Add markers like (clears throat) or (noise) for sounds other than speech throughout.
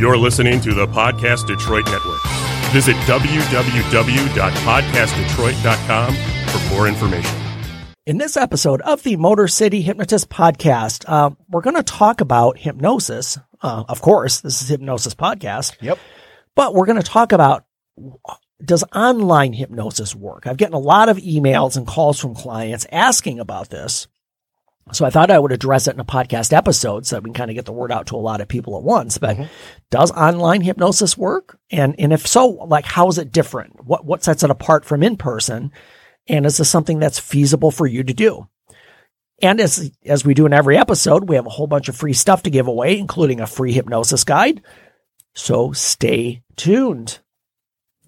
You're listening to the Podcast Detroit Network. Visit www.podcastdetroit.com for more information. In this episode of the Motor City Hypnotist podcast, uh, we're going to talk about hypnosis. Uh, of course, this is Hypnosis Podcast. Yep. But we're going to talk about does online hypnosis work? I've gotten a lot of emails and calls from clients asking about this. So I thought I would address it in a podcast episode so that we can kind of get the word out to a lot of people at once. But mm-hmm. does online hypnosis work? And and if so, like how is it different? What what sets it apart from in person? And is this something that's feasible for you to do? And as as we do in every episode, we have a whole bunch of free stuff to give away, including a free hypnosis guide. So stay tuned.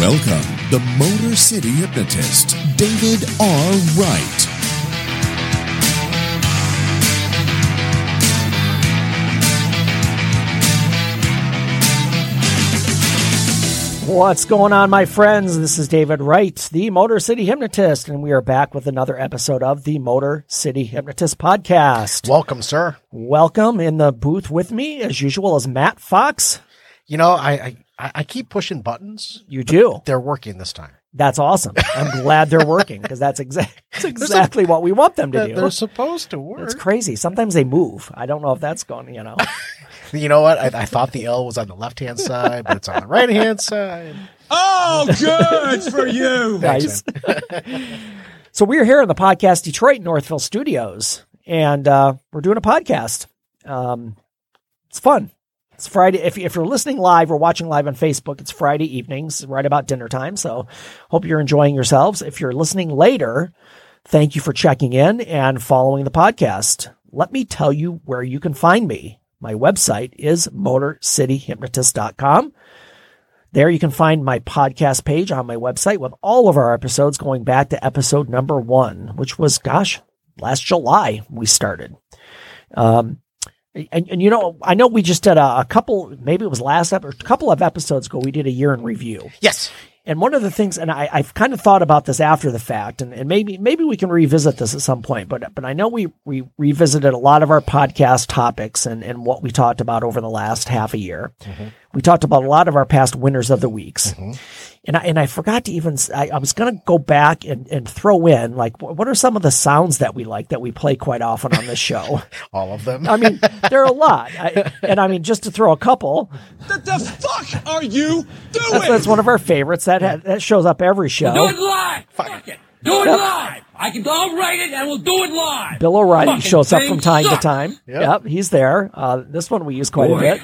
Welcome, the Motor City hypnotist, David R. Wright. What's going on, my friends? This is David Wright, the Motor City Hypnotist, and we are back with another episode of the Motor City Hypnotist podcast. Welcome, sir. Welcome in the booth with me, as usual, is Matt Fox. You know, I, I, I keep pushing buttons. You do. They're working this time. That's awesome. I'm glad they're working because that's, exa- (laughs) that's exactly what we want them to do. They're supposed to work. It's crazy. Sometimes they move. I don't know if that's going, you know. (laughs) You know what? I, I thought the L was on the left hand side, but it's on the right hand side. Oh, (laughs) good for you. nice. so we're here in the podcast Detroit Northville studios, and uh, we're doing a podcast. Um, it's fun. It's Friday. If, if you're listening live or watching live on Facebook, it's Friday evenings, right about dinner time. So hope you're enjoying yourselves. If you're listening later, thank you for checking in and following the podcast. Let me tell you where you can find me. My website is motorcityhypnotist.com. There you can find my podcast page on my website with all of our episodes going back to episode number one, which was, gosh, last July we started. Um, and, and you know, I know we just did a, a couple, maybe it was last ep- a couple of episodes ago, we did a year in review. Yes. And one of the things, and I, I've kind of thought about this after the fact, and, and maybe maybe we can revisit this at some point. But but I know we we revisited a lot of our podcast topics and and what we talked about over the last half a year. Mm-hmm. We talked about a lot of our past winners of the weeks, and I and I forgot to even I was going to go back and and throw in like what are some of the sounds that we like that we play quite often on this show. (laughs) All of them. I mean, there are a lot, I, and I mean just to throw a couple. What the fuck are you doing? That's, that's one of our favorites that ha- that shows up every show. Do it live. Fuck it. Do it live. I can. I'll write it and we'll do it live. Bill O'Reilly Fucking shows up from time to time. Yep. he's there. Uh, this one we use quite a bit.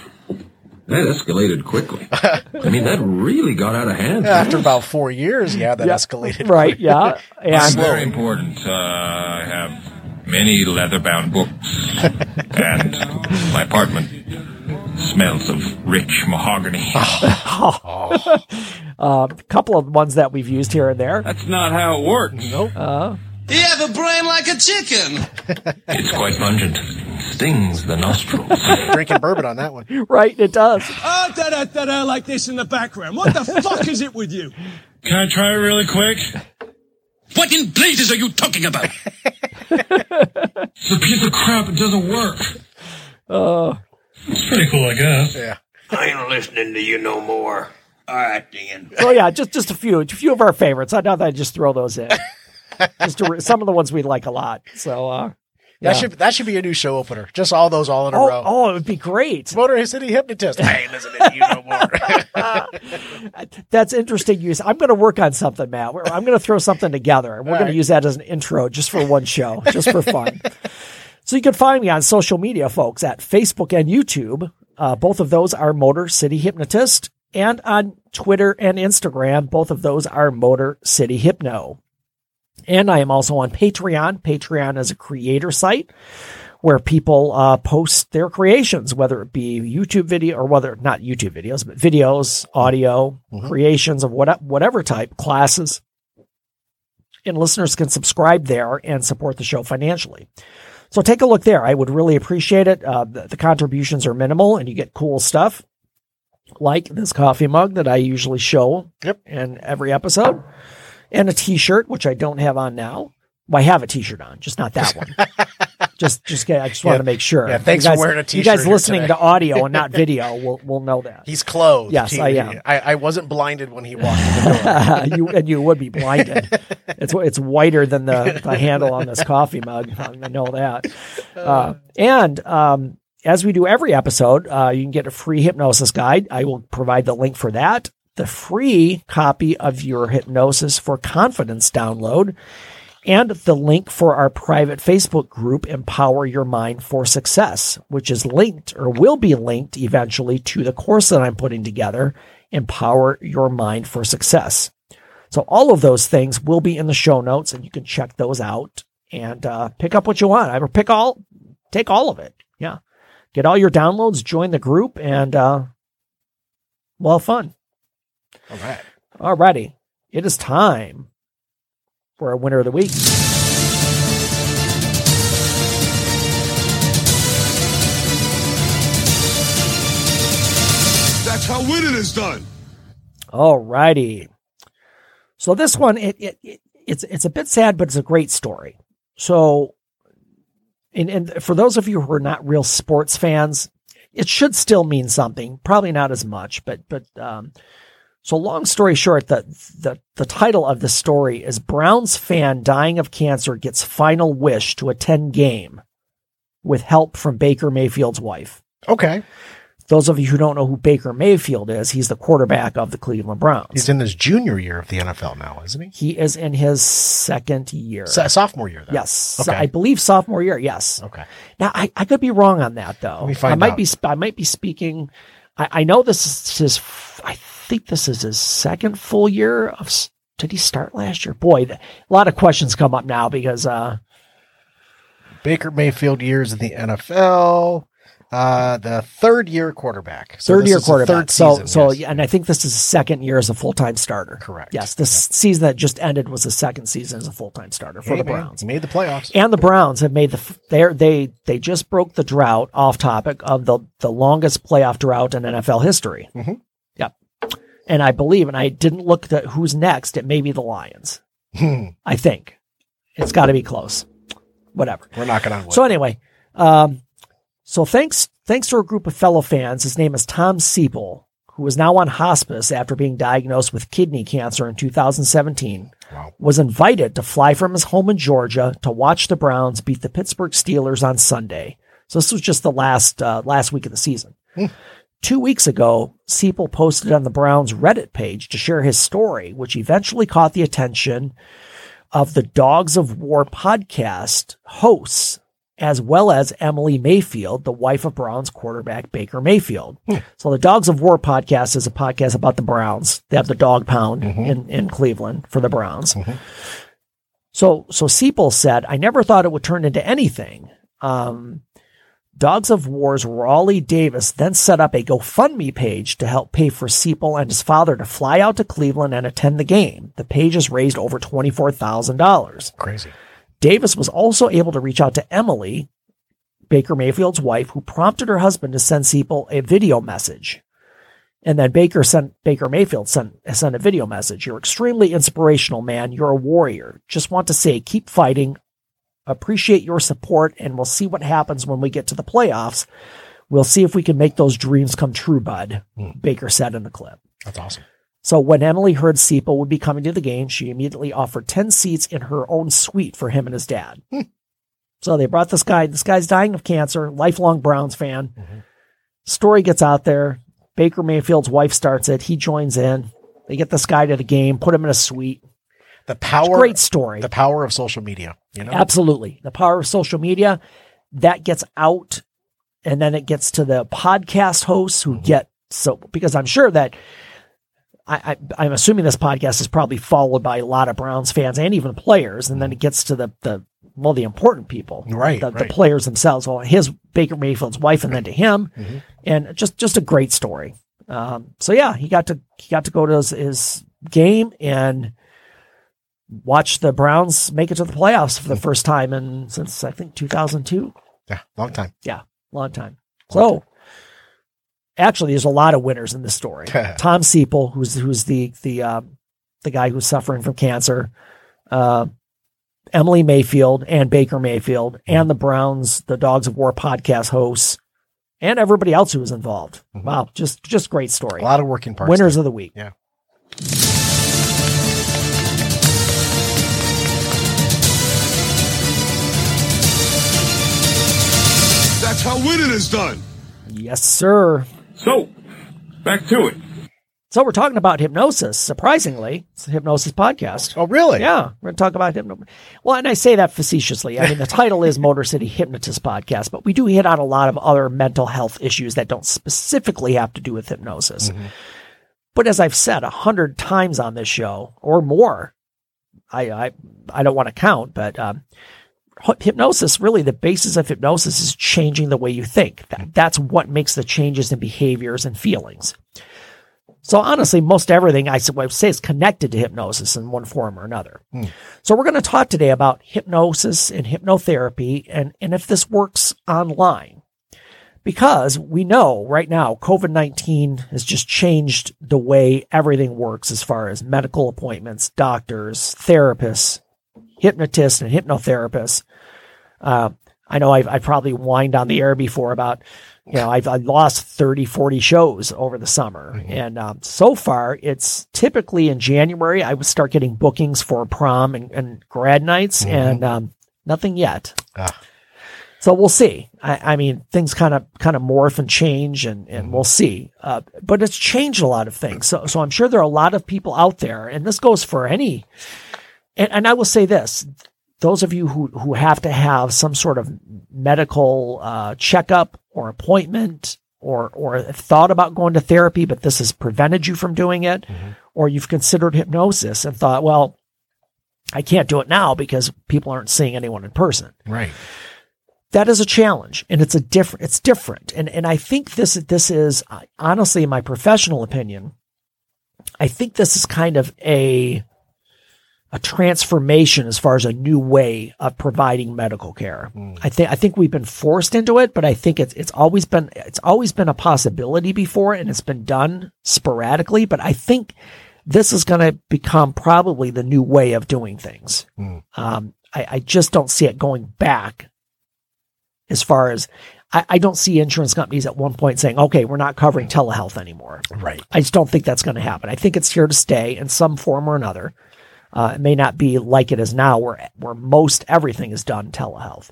That escalated quickly. I mean, that really got out of hand. After about four years, yeah, that escalated. Right, yeah. (laughs) It's And very important. Uh, I have many leather-bound books, (laughs) and my apartment smells of rich mahogany. a (laughs) couple of ones that we've used here and there. That's not how it works. Nope. You have a brain like a chicken. It's quite pungent. Stings the nostrils. (laughs) Drinking bourbon on that one. (laughs) Right, it does. Ah, da da da da, like this in the background. What the (laughs) fuck is it with you? Can I try it really quick? What in blazes are you talking about? It's a piece of crap. It doesn't work. Uh, it's pretty cool, I guess. Yeah. I ain't listening to you no more. All right, Dan. So yeah, just just a few, a few of our favorites. I thought I'd just throw those in. Just to, re- some of the ones we like a lot. So uh, That should that should be a new show opener. Just all those all in a oh, row. oh, it would be great. Motor City Hypnotist. I ain't listening to you no more. (laughs) That's interesting use. I'm going to work on something, Matt. We're- I'm going to throw something together, and we're going to use that as an intro just for one show, just for fun. so you can find me on social media, folks, at Facebook and YouTube. Uh, both of those are Motor City Hypnotist, and on Twitter and Instagram, both of those are Motor City Hypno. And I am also on Patreon. Patreon is a creator site where people uh, post their creations, whether it be YouTube video or whether not YouTube videos, but videos, audio, creations of what, whatever type, classes. And listeners can subscribe there and support the show financially. So take a look there. I would really appreciate it. Uh, the, the contributions are minimal and you get cool stuff like this coffee mug that I usually show Yep. in every episode and a t-shirt, which I don't have on now. Well, I have a t-shirt on, just not that one. (laughs) just, just, I just wanted Yeah. to make sure. Yeah, thanks you for guys, wearing a You guys listening today. to audio and not (laughs) video will, will know that. He's clothed. Yes, He- I am. I, I wasn't blinded when he walked in the (laughs) door. you and you would be blinded. It's it's whiter than the, the handle on this coffee mug. I know that. Uh, and um, as we do every episode, uh, you can get a free hypnosis guide. I will provide the link for that. The free copy of your hypnosis for confidence download. And the link for our private Facebook group, Empower Your Mind for Success, which is linked or will be linked eventually to the course that I'm putting together, Empower Your Mind for Success. So all of those things will be in the show notes and you can check those out and uh, pick up what you want. I pick all, take all of it. Yeah. Get all your downloads, join the group and, uh, well, fun. All right. Alrighty. It is time for our winner of the week. That's how winning is done. Alrighty. So this one, it, it, it it's it's a bit sad, but it's a great story. So, and, and for those of you who are not real sports fans, it should still mean something. Probably not as much, but but um, so long story short, the the the title of the story is Browns fan dying of cancer gets final wish to attend game with help from Baker Mayfield's wife. Okay. Those of you who don't know who Baker Mayfield is, he's the quarterback of the Cleveland Browns. He's in his junior year of the NFL now, isn't he? He is in his second year. So, sophomore year, then. yes. So Okay. I believe sophomore year. Yes. Okay. Now I, I could be wrong on that though. me find I might out. be I might be speaking. I, I know this is his. I think this is his second full year of. Did he start last year? Boy, the, a lot of questions come up now because uh, Baker Mayfield years in the NFL. Uh, the third year quarterback. So third year quarterback. Third so season, so yes. yeah, and I think this is his second year as a full time starter. Correct. Yes, this season that just ended was the second season as a full time starter for Hey, the man, Browns. Made the playoffs. And the Browns have made the they they they just broke the drought off topic of the the longest playoff drought in NFL history. Mhm. And I believe, and I didn't look at who's next. It may be the Lions. Hmm. I think it's got to be close. Whatever. We're knocking on wood. So anyway, um, so thanks thanks to a group of fellow fans. His name is Tom Siepel, who is now on hospice after being diagnosed with kidney cancer in 2017. Wow. Was invited to fly from his home in Georgia to watch the Browns beat the Pittsburgh Steelers on Sunday. So this was just the last uh, last week of the season. Two weeks ago, Siepel posted on the Browns Reddit page to share his story, which eventually caught the attention of the Dogs of War podcast hosts, as well as Emily Mayfield, the wife of Browns quarterback Baker Mayfield. Hmm. So the Dogs of War podcast is a podcast about the Browns. They have the dog pound mm-hmm. in, in Cleveland for the Browns. Mm-hmm. So, so Siepel said, I never thought it would turn into anything. Um, Dogs of War's Raleigh Davis then set up a GoFundMe page to help pay for Siepel and his father to fly out to Cleveland and attend the game. The page has raised over $24,000. Crazy. Davis was also able to reach out to Emily, Baker Mayfield's wife, who prompted her husband to send Siepel a video message. And then Baker sent Baker Mayfield sent sent a video message. You're extremely inspirational, man. You're a warrior. Just want to say, keep fighting. Appreciate your support, and we'll see what happens when we get to the playoffs. We'll see if we can make those dreams come true, bud. Hmm. Baker said in the clip. That's awesome. So when Emily heard Siepel would be coming to the game, she immediately offered 10 seats in her own suite for him and his dad. Hmm. So they brought this guy. This guy's dying of cancer, lifelong Browns fan. Mm-hmm. Story gets out there. Baker Mayfield's wife starts it. He joins in. They get this guy to the game, put him in a suite. The power. Great story. The power of social media. You know. Absolutely. The power of social media that gets out and then it gets to the podcast hosts who get so because I'm sure that I, I I'm assuming this podcast is probably followed by a lot of Browns fans and even players, and then it gets to the the well, the important people, Right, The, the players themselves. Well, his Baker Mayfield's wife, and then to him, Mm-hmm. and just just a great story. Um, so yeah, he got to he got to go to his, his game and watch the Browns make it to the playoffs for the first time in since I think 2002. Yeah, long time. Yeah, long time. So actually, there's a lot of winners in this story. (laughs) Tom Siepel, who's who's the the um, the guy who's suffering from cancer, uh, Emily Mayfield and Baker Mayfield, and the Browns, the Dogs of War podcast hosts, and everybody else who was involved. Wow, just just great story. A lot of working parts. Winners of the week. Yeah. That's how winning is done. Yes, sir. So, back to it. So we're talking about hypnosis. Surprisingly, it's a hypnosis podcast. Oh, really? Yeah, we're going to talk about hypno. Well, and I say that facetiously. I mean, the title is Motor City Hypnotist Podcast, but we do hit on a lot of other mental health issues that don't specifically have to do with hypnosis. But as I've said a hundred times on this show or more, I I, I don't want to count, but um, hy- hypnosis really the basis of hypnosis is changing the way you think. That, mm-hmm. that's what makes the changes in behaviors and feelings. So honestly, most everything i would say is connected to hypnosis in one form or another. Mm. So we're going to talk today about hypnosis and hypnotherapy and, and if this works online. Because we know right now COVID-19 has just changed the way everything works as far as medical appointments, doctors, therapists, hypnotists and hypnotherapists. Uh, I know I've, I probably whined on the air before about, you know, I've, I've lost 30, 40 shows over the summer. And um, so far, it's typically in January, I would start getting bookings for prom and, and grad nights, and um, nothing yet. Ah. So we'll see. I, I mean, things kind of kind of morph and change, and, and we'll see. Uh, but it's changed a lot of things. So so I'm sure there are a lot of people out there, and this goes for any. And, and I will say this: those of you who who have to have some sort of medical uh, checkup or appointment, or or thought about going to therapy, but this has prevented you from doing it, or you've considered hypnosis and thought, well, I can't do it now because people aren't seeing anyone in person. Right. that is a challenge and it's a different it's different. And and I think this this is honestly in my professional opinion I think this is kind of a a transformation as far as a new way of providing medical care. I think I think we've been forced into it, but I think it's it's always been it's always been a possibility before and it's been done sporadically, but I think this is going to become probably the new way of doing things. Um, I, I just don't see it going back as far as I, I don't see insurance companies at one point saying, okay, we're not covering telehealth anymore. Right. I just don't think that's going to happen. I think it's here to stay in some form or another. Uh, it may not be like it is now, where where most everything is done telehealth.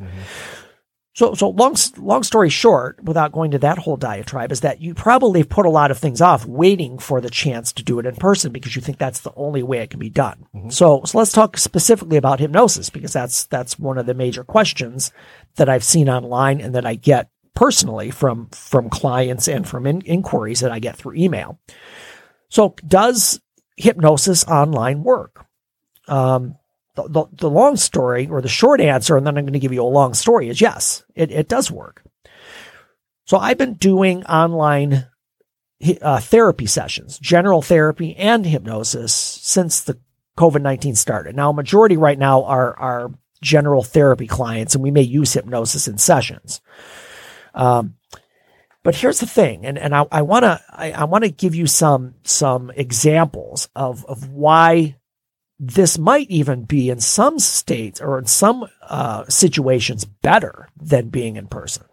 So, so long long story short, without going to that whole diatribe, is that you probably have put a lot of things off, waiting for the chance to do it in person because you think that's the only way it can be done. So, so let's talk specifically about hypnosis because that's that's one of the major questions that I've seen online and that I get personally from from clients and from in, inquiries that I get through email. So, does hypnosis online work? Um, the, the, the long story or the short answer, and then I'm going to give you a long story is yes, it, it does work. So I've been doing online uh, therapy sessions, general therapy and hypnosis since the COVID-19 started. Now, majority right now are, are general therapy clients and we may use hypnosis in sessions. Um, but here's the thing, and, and I, I wanna I, I wanna give you some some examples of, of why this might even be in some states or in some uh, situations better than being in person.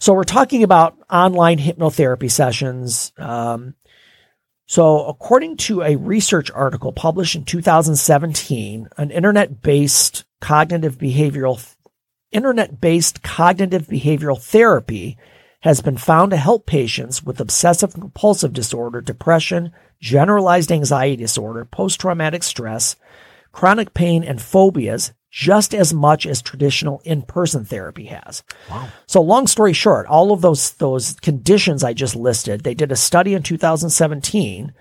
So we're talking about online hypnotherapy sessions. Um, so according to a research article published in 2017, an internet-based cognitive behavioral internet-based cognitive behavioral therapy has been found to help patients with obsessive compulsive disorder, depression, generalized anxiety disorder, post-traumatic stress, chronic pain, and phobias just as much as traditional in-person therapy has. Wow. So long story short, all of those, those conditions I just listed, they did a study in 2017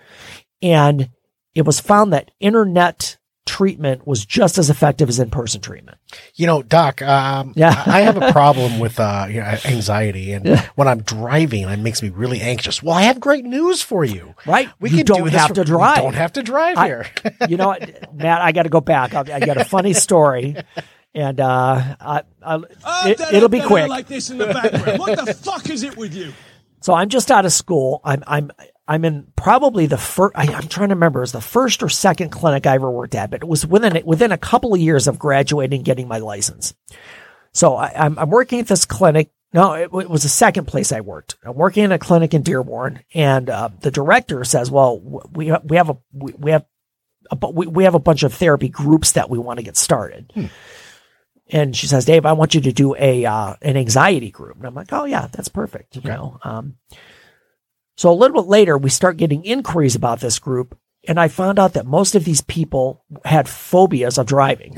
and it was found that internet treatment was just as effective as in person treatment. You know, Doc, um, Yeah. I I have a problem with uh, you know, anxiety. And when I'm driving, it makes me really anxious. Well, I have great news for you. Right. We You can don't do have for- to we drive. don't have to drive I- here. you know, what, Matt, I got to go back. I, I got a funny story, and uh, I, I, Oh, it, da- it'll be da- da- quick. like this in the background. What the fuck is it with you? So I'm just out of school. I'm I'm I'm in probably the first. I'm trying to remember. It was the first or second clinic I ever worked at, but it was within within a couple of years of graduating, and getting my license. So I, I'm I'm working at this clinic. No, it, it was the second place I worked. I'm working in a clinic in Dearborn, and uh, the director says, "Well, we we have a we, we have a, we, we have a bunch of therapy groups that we want to get started." And she says, "Dave, I want you to do a uh, an anxiety group." And I'm like, "Oh yeah, that's perfect." You know. Um, so a little bit later, we start getting inquiries about this group, and I found out that most of these people had phobias of driving.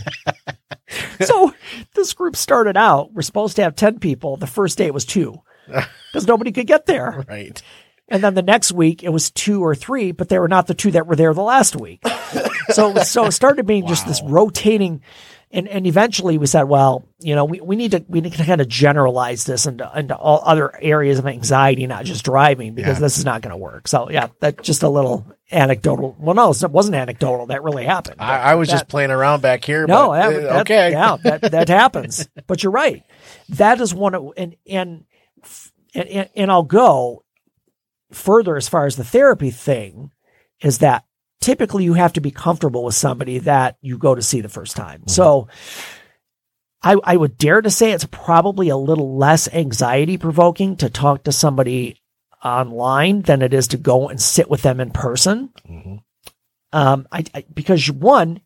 (laughs) so this group started out. We're supposed to have ten people. The first day it was two (laughs) because nobody could get there. right. And then the next week it was two or three, but they were not the two that were there the last week. so so it started being just this rotating and and eventually we said, well, you know, we, we need to we need to kind of generalize this into into all other areas of anxiety, not just driving, because Yeah. this is not going to work. So yeah, that's just a little anecdotal. Well, no, it wasn't anecdotal. That really happened. I, I was That- just playing around back here. no, but, that, uh, that- okay. yeah, that that (laughs) happens. But you're right. That is one of and and and, and, and I'll go further as far as the therapy thing is that typically you have to be comfortable with somebody that you go to see the first time. So I, I would dare to say it's probably a little less anxiety provoking to talk to somebody online than it is to go and sit with them in person. Mhm. Um, I, I because one,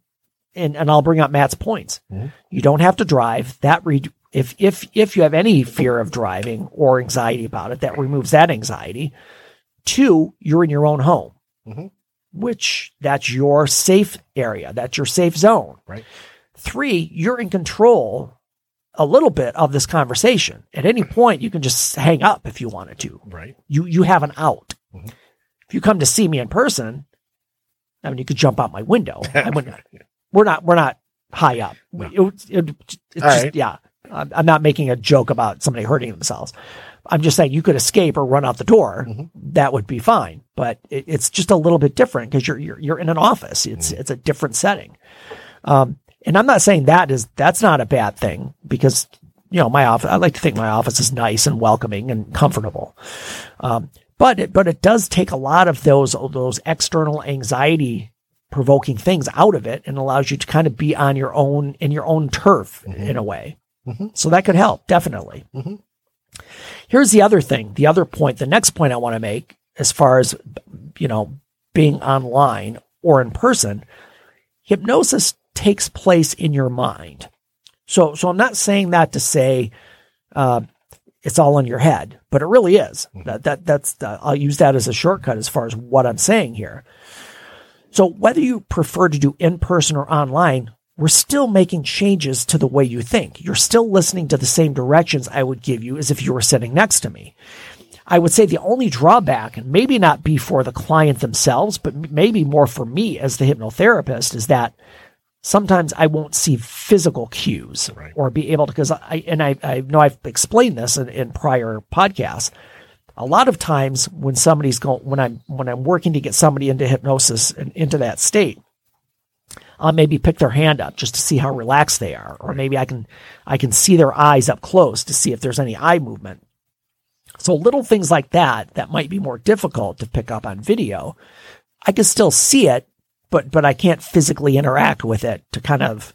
and and I'll bring up Matt's points. Mhm. You don't have to drive. That re- if if if you have any fear of driving or anxiety about it, that removes that anxiety. Two, you're in your own home, Mhm. Which that's your safe area. That's your safe zone. Right. Three, you're in control a little bit of this conversation. At any point, you can just hang up if you wanted to. Right. You you have an out. Mhm. If you come to see me in person, I mean, you could jump out my window. (laughs) I wouldn't. We're not. We're not high up. No. It- it- it's just, right. yeah. I'm, I'm not making a joke about somebody hurting themselves. I'm just saying you could escape or run out the door. Mhm. That would be fine. But it, it's just a little bit different because you're, you're you're in an office. It's Mm-hmm. it's a different setting. Um, and I'm not saying that is that's not a bad thing because you know my office. I like to think my office is nice and welcoming and comfortable. Um, but it but it does take a lot of those those external anxiety provoking things out of it and allows you to kind of be on your own in your own turf in a way. Mhm. So that could help definitely. Here's the other thing. The other point. The next point I want to make, as far as you know, being online or in person, hypnosis takes place in your mind. So, so I'm not saying that to say uh, it's all in your head, but it really is. That that that's the, I'll use that as a shortcut as far as what I'm saying here. So whether you prefer to do in person or online, we're still making changes to the way you think. You're still listening to the same directions I would give you as if you were sitting next to me. I would say the only drawback, and maybe not be for the client themselves, but maybe more for me as the hypnotherapist, is that sometimes I won't see physical cues Right. or be able to, because I, and I, I know I've explained this in, in prior podcasts. A lot of times when somebody's going, when I'm, when I'm working to get somebody into hypnosis and into that state, I'll maybe pick their hand up just to see how relaxed they are, or maybe I can, I can see their eyes up close to see if there's any eye movement. So little things like that that might be more difficult to pick up on video. I can still see it, but but I can't physically interact with it to kind of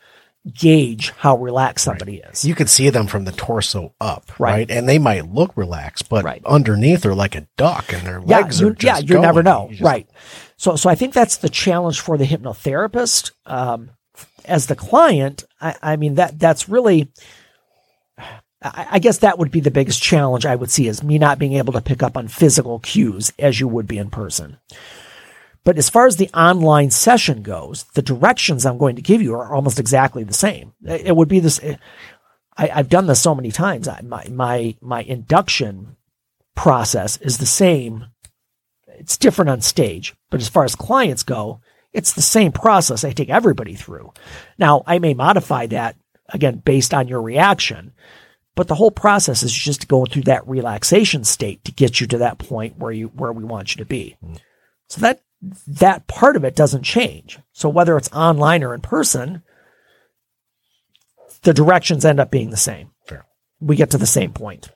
gauge how relaxed somebody is. You can see them from the torso up, right? Right. And they might look relaxed, but Right. underneath they're like a duck and their yeah, legs are just yeah, you never know, You just- right? So so I think that's the challenge for the hypnotherapist. Um, as the client, I, I mean that that's really. I I guess that would be the biggest challenge I would see is me not being able to pick up on physical cues as you would be in person. But as far as the online session goes, the directions I'm going to give you are almost exactly the same. It would be this. Eh, I, I've done this so many times. I, my my my induction process is the same. It's different on stage, but as far as clients go, It's the same process I take everybody through. Now, I may modify that again based on your reaction, but the whole process is just going through that relaxation state to get you to that point where you where we want you to be. Mm-hmm. So that that part of it doesn't change. So whether it's online or in person, the directions end up being the same. Fair. We get to the same point.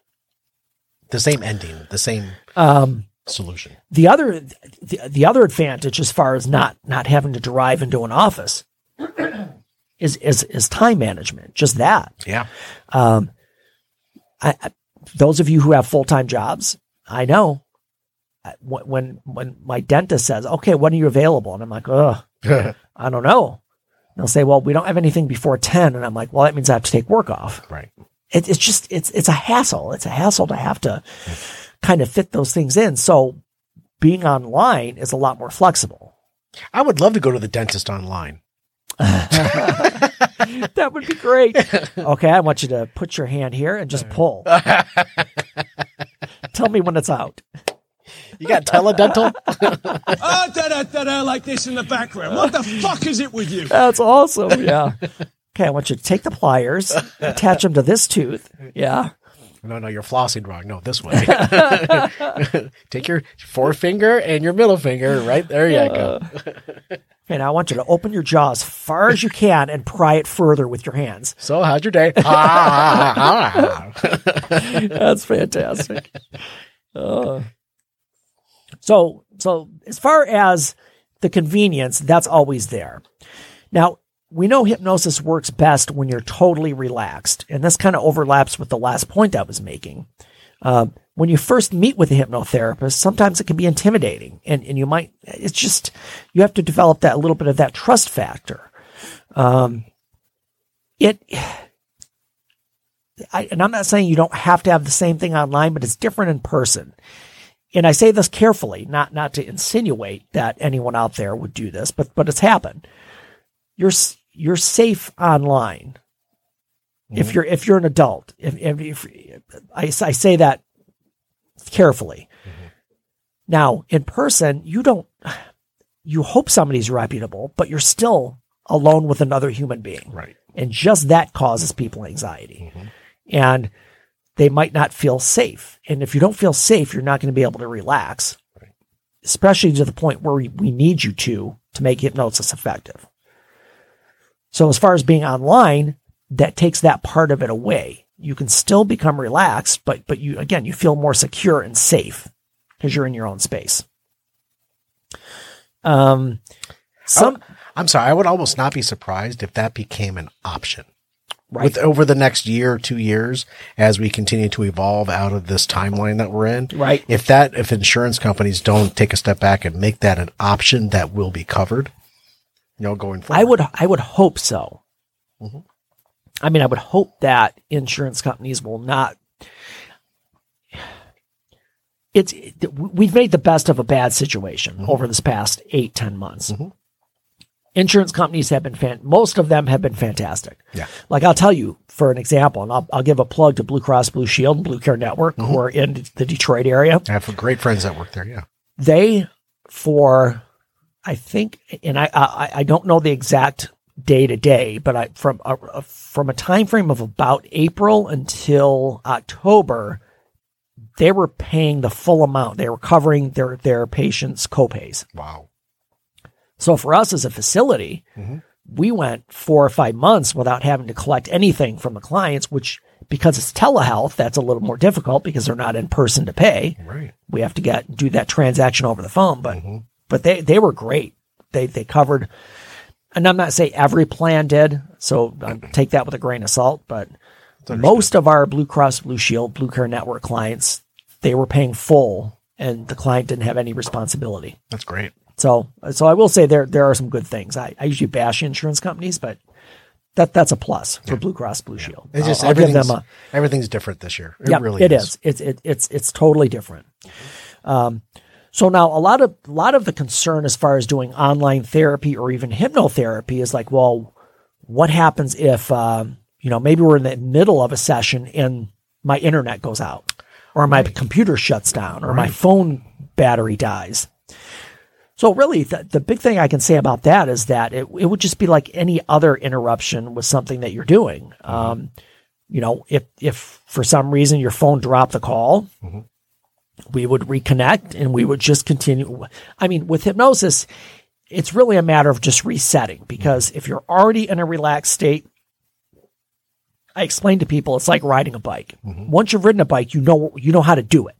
The same ending, the same Um, solution. the other the, the other advantage as far as not not having to drive into an office (clears throat) is is is time management. Just that. Yeah. Um, I, I, those of you who have full time jobs, I know when when when my dentist says, "Okay, when are you available?" and I'm like, "Ugh, (laughs) I don't know." And they'll say, "Well, we don't have anything before 10. and I'm like, "Well, that means I have to take work off." right. It, it's just it's it's a hassle. It's a hassle to have to mm-hmm. kind of fit those things in. So being online is a lot more flexible. I would love to go to the dentist online. (laughs) (laughs) That would be great. Okay, I want you to put your hand here and just pull. Tell me when it's out. You got teledental? (laughs) Ah, da da da like this in the background. What the fuck is it with you? That's awesome. Yeah. Okay, I want you to take the pliers, attach them to this tooth. Yeah. no, no, you're flossing wrong. No, this way. (laughs) Take your forefinger and your middle finger. Right there you go. (laughs) Okay, now I want you to open your jaw as far as you can and pry it further with your hands. So, how's your day? Ah, ah, ah. That's fantastic. Uh, so, so as far as the convenience, that's always there. Now, we know hypnosis works best when you're totally relaxed, and this kind of overlaps with the last point I was making. Um, when you first meet with a hypnotherapist, sometimes it can be intimidating, and, and you might, it's just, you have to develop that little bit of that trust factor. Um, it, I, and I'm not saying you don't have to have the same thing online, but it's different in person. And I say this carefully, not not to insinuate that anyone out there would do this, but but it's happened. You're you're safe online if mm-hmm. you're if you're an adult. If, if, if I, I say that carefully. Mm-hmm. Now, in person, you don't. You hope somebody's reputable, but you're still alone with another human being. Right. And just that causes people anxiety. Mm-hmm. And they might not feel safe. And if you don't feel safe, you're not going to be able to relax, especially to the point where we, we need you to to make hypnosis effective. So, as far as being online, that takes that part of it away. You can still become relaxed, but but you again you feel more secure and safe because you're in your own space. Um, some I'm sorry. I would almost not be surprised if that became an option. Right. With over the next year or two years, as we continue to evolve out of this timeline that we're in, Right. If that, if insurance companies don't take a step back and make that an option that will be covered, you know, going forward, I would I would hope so. Mm-hmm. I mean, I would hope that insurance companies will not. It's we've made the best of a bad situation mm-hmm. over this past eight ten months. Mm-hmm. Insurance companies have been fan. Most of them have been fantastic. Yeah. Like I'll tell you for an example, and I'll, I'll give a plug to Blue Cross Blue Shield and Blue Care Network, mm-hmm. who are in the Detroit area I have great friends that work there. Yeah. they for I think, and I I, I don't know the exact day to day, but I from a, a- from a time frame of about April until October, they were paying the full amount. They were covering their their patients' copays. Wow. So for us as a facility, mm-hmm. we went four or five months without having to collect anything from the clients, which because it's telehealth, that's a little more difficult because they're not in person to pay. Right. we have to get do that transaction over the phone but mm-hmm. but they they were great. They they covered and i'm not saying every plan did so (clears throat) take that with a grain of salt but most of our blue cross blue shield blue care network clients they were paying full and the client didn't have any responsibility. That's great. So so i will say there there are some good things i, I usually bash insurance companies but that that's a plus for blue cross blue shield It's just I'll, I'll give everything's, them a everything's different this year. It yeah, really it is. is. It's it, it's it's totally different. Um, so now a lot of a lot of the concern as far as doing online therapy or even hypnotherapy is like, well, what happens if um, you know maybe we're in the middle of a session and my internet goes out, or my computer shuts down, or my phone battery dies. So really, the, the big thing I can say about that is that it, it would just be like any other interruption with something that you're doing. Mm-hmm. Um, you know, if, if for some reason your phone dropped the call, mm-hmm. we would reconnect and we would just continue. I mean, with hypnosis, it's really a matter of just resetting because mm-hmm. if you're already in a relaxed state, I explain to people it's like riding a bike. Once you've ridden a bike, you know you know how to do it.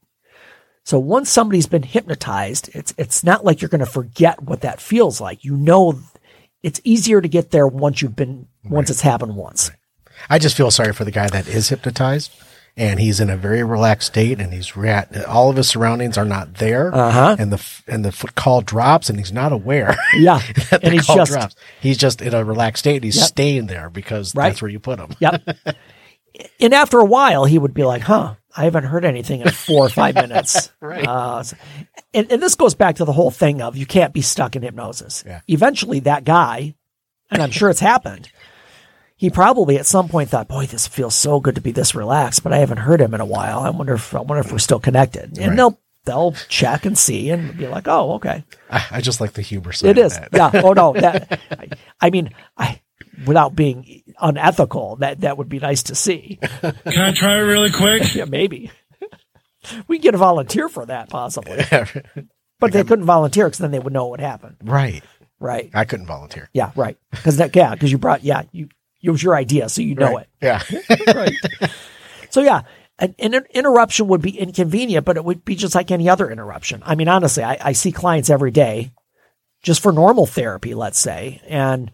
So once somebody's been hypnotized, it's it's not like you're going to forget what that feels like. You know, it's easier to get there once you've been once it's happened once. I just feel sorry for the guy that is hypnotized and he's in a very relaxed state and he's re- all of his surroundings are not there. Uh-huh. And the, and the f- call drops and he's not aware. Yeah, (laughs) and he's just drops. He's just in a relaxed state and he's Yep. staying there because Right. that's where you put him. Yep. (laughs) and after a while, he would be like, huh, I haven't heard anything in four or five minutes. (laughs) Right. Uh, and, and this goes back to the whole thing of you can't be stuck in hypnosis. Yeah. Eventually, that guy, and I'm sure it's happened, he probably at some point thought, boy, this feels so good to be this relaxed, but I haven't heard him in a while. I wonder if, I wonder if we're still connected. And Right. they'll, they'll check and see and be like, oh, okay. I, I just like the humor side. It that. Yeah. Oh no. (laughs) That. I, I mean, I without being unethical, that that would be nice to see. (laughs) Can I try it really quick? (laughs) Yeah, maybe we could get a volunteer for that possibly, (laughs) but they couldn't volunteer because then they would know what happened. right. Right. I couldn't volunteer. Yeah. Right. Because that. Yeah. Because you brought. Yeah. You. It was your idea, so you know Right. Yeah. Right. so yeah. An, an interruption would be inconvenient, but it would be just like any other interruption. I mean, honestly, I, I see clients every day just for normal therapy, let's say, and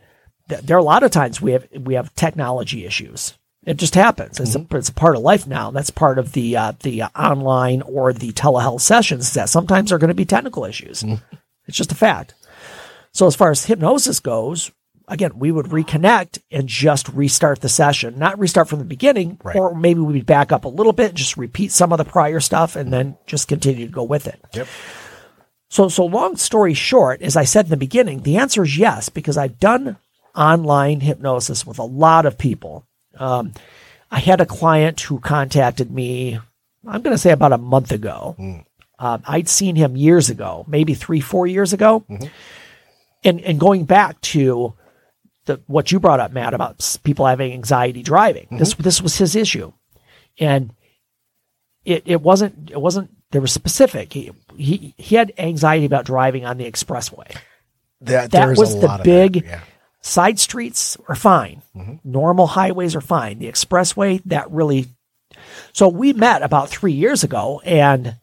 th- there are a lot of times we have we have technology issues. It just happens. It's, a, it's a part of life now. That's part of the uh, the uh, online or the telehealth sessions. That sometimes are going to be technical issues. It's just a fact. So as far as hypnosis goes, again, we would reconnect and just restart the session, not restart from the beginning, Right. or maybe we'd back up a little bit, just repeat some of the prior stuff, and then just continue to go with it. Yep. So, so long story short, as I said in the beginning, the answer is yes, because I've done online hypnosis with a lot of people. Um, I had a client who contacted me, I'm going to say about a month ago. Um, I'd seen him years ago, maybe three, four years ago. And, and going back to the, what you brought up, Matt, about people having anxiety driving, this, this was his issue. And it, it wasn't, it wasn't, there was specific. He, he, he had anxiety about driving on the expressway. That, That was a the lot of big-. Yeah. Side streets are fine. Mm-hmm. Normal highways are fine. The expressway, that really. So we met about three years ago and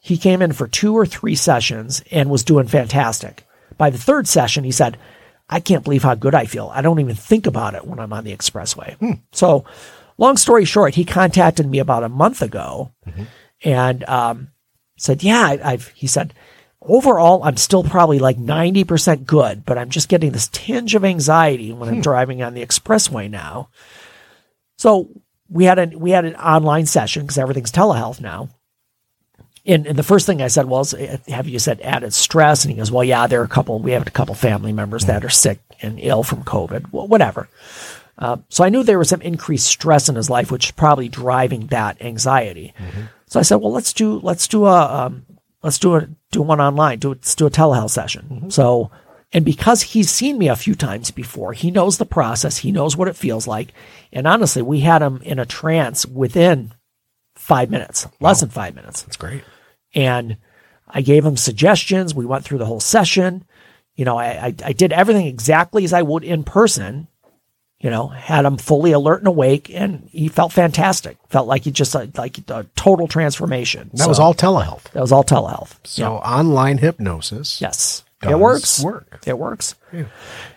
he came in for two or three sessions and was doing fantastic. By the third session, he said, I can't believe how good I feel. I don't even think about it when I'm on the expressway. Hmm. So, long story short, he contacted me about a month ago mm-hmm. and um, said, Yeah, I've, he said, overall, I'm still probably like 90% good, but I'm just getting this tinge of anxiety when I'm driving on the expressway now. So we had an, we had an online session because everything's telehealth now. And, and the first thing I said was, have you said added stress? And he goes, well, yeah, there are a couple, we have a couple family members that are sick and ill from COVID, well, whatever. Uh, so I knew there was some increased stress in his life, which is probably driving that anxiety. So I said, well, let's do, let's do a, um, let's do a, do one online, do, let's do a telehealth session. Mm-hmm. So, and because he's seen me a few times before, he knows the process. He knows what it feels like. And honestly, we had him in a trance within five minutes, less than five minutes That's great. and I gave him suggestions. We went through the whole session. You know, I, I, I did everything exactly as I would in person. You know, had him fully alert and awake, and he felt fantastic. Felt like he just uh, like a total transformation. That was all telehealth. That was all telehealth. So online hypnosis. Yes, it works. work. It works.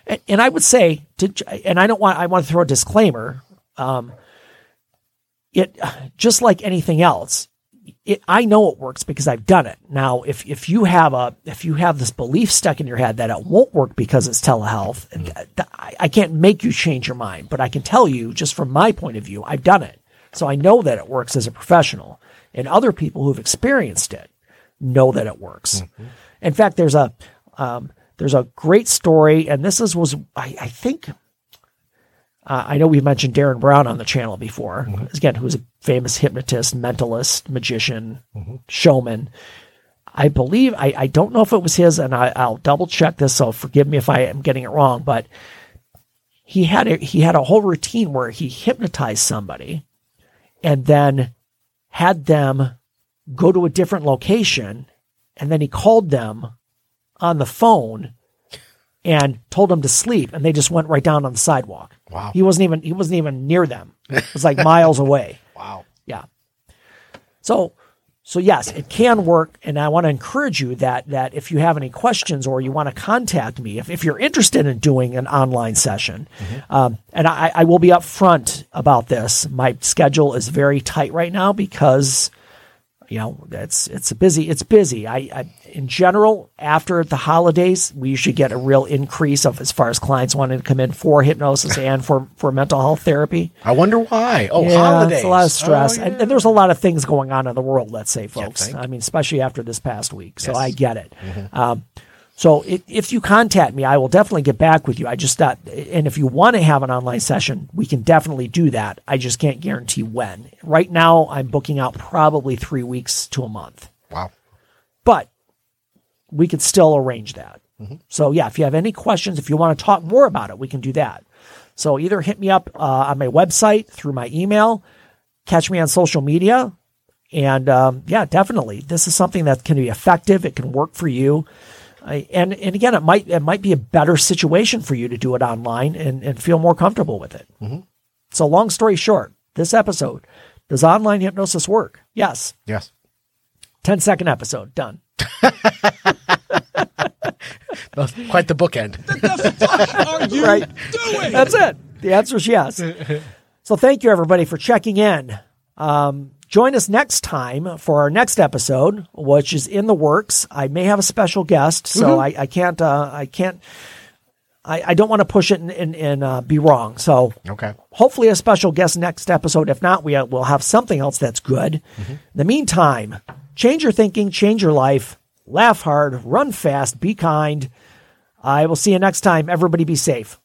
And, and I would say, to, and I don't want, I want to throw a disclaimer. Um, it just like anything else, it, I know it works because I've done it. Now, if if you have a if you have this belief stuck in your head that it won't work because it's telehealth, th- I, I can't make you change your mind, but I can tell you just from my point of view, I've done it, so I know that it works as a professional, and other people who've experienced it know that it works. In fact, there's a um, there's a great story, and this is was I, I think uh, I know we've mentioned Derren Brown on the channel before. Again, who's a famous hypnotist, mentalist, magician, showman. I believe I, I don't know if it was his, and I, I'll double check this. So forgive me if I am getting it wrong, but he had a, he had a whole routine where he hypnotized somebody, and then had them go to a different location, and then he called them on the phone and told them to sleep, and they just went right down on the sidewalk. Wow. He wasn't even he wasn't even near them. It was like miles away. (laughs) Wow. Yeah. So so yes, it can work, and I want to encourage you that that if you have any questions or you want to contact me, if, if you're interested in doing an online session, um, and I, I will be upfront about this. My schedule is very tight right now because you know it's it's a busy it's busy I, I in general after the holidays we usually get a real increase of as far as clients wanting to come in for hypnosis and for for mental health therapy I wonder why. Oh, yeah, holidays. it's a lot of stress Oh, and, yeah. and there's a lot of things going on in the world let's say folks i mean especially after this past week so Yes. Mm-hmm. i get it um, so if, if you contact me i will definitely get back with you i just thought, and if you want to have an online session we can definitely do that i just can't guarantee when right now i'm booking out probably three weeks to a month wow. but we could still arrange that. So yeah, if you have any questions, if you want to talk more about it, we can do that. So either hit me up uh, on my website through my email, catch me on social media, and um, yeah, definitely, this is something that can be effective. It can work for you. I- and and again, it might it might be a better situation for you to do it online and, and feel more comfortable with it. So long story short, this episode does online hypnosis work? Yes. Yes. 10 second episode done. (laughs) That's quite the bookend. (laughs) Are you Right. doing? That's it. The answer is yes. (laughs) So thank you everybody for checking in. Um, join us next time for our next episode, which is in the works. I may have a special guest, so I, I can't, uh, I can't, I, I don't want to push it and, and, and uh, be wrong. So Okay. hopefully a special guest next episode. If not, we uh, will have something else that's good. In the meantime, change your thinking, change your life, laugh hard, run fast, be kind. I will see you next time. Everybody be safe.